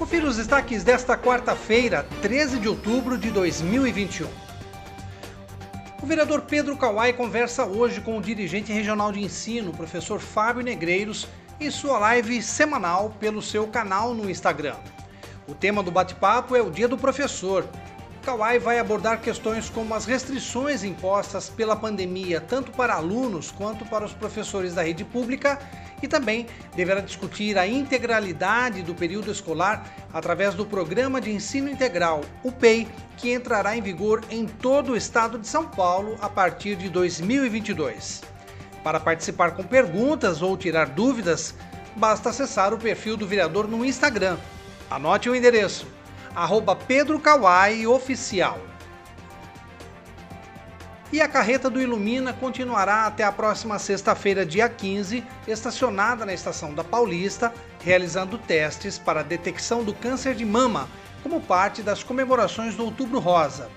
Confira os destaques desta quarta-feira, 13 de outubro de 2021. O vereador Pedro Kawai conversa hoje com o dirigente regional de ensino, professor Fábio Negreiros, em sua live semanal pelo seu canal no Instagram. O tema do bate-papo é o Dia do Professor. Kawai vai abordar questões como as restrições impostas pela pandemia, tanto para alunos quanto para os professores da rede pública, e também deverá discutir a integralidade do período escolar através do Programa de Ensino Integral, o PEI, que entrará em vigor em todo o estado de São Paulo a partir de 2022. Para participar com perguntas ou tirar dúvidas, basta acessar o perfil do vereador no Instagram. Anote o endereço: arroba Pedro Kawai Oficial. E a carreta do Ilumina continuará até a próxima sexta-feira, dia 15, estacionada na estação da Paulista, realizando testes para a detecção do câncer de mama, como parte das comemorações do Outubro Rosa.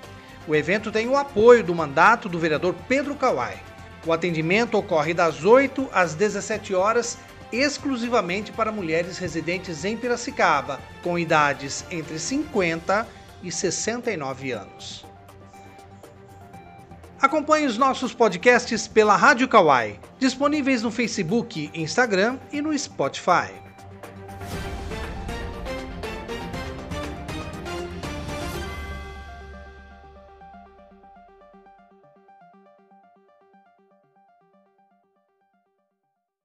O evento tem o apoio do mandato do vereador Pedro Kawai. O atendimento ocorre das 8 às 17 horas, exclusivamente para mulheres residentes em Piracicaba, com idades entre 50 e 69 anos. Acompanhe os nossos podcasts pela Rádio Kawai, disponíveis no Facebook, Instagram e no Spotify.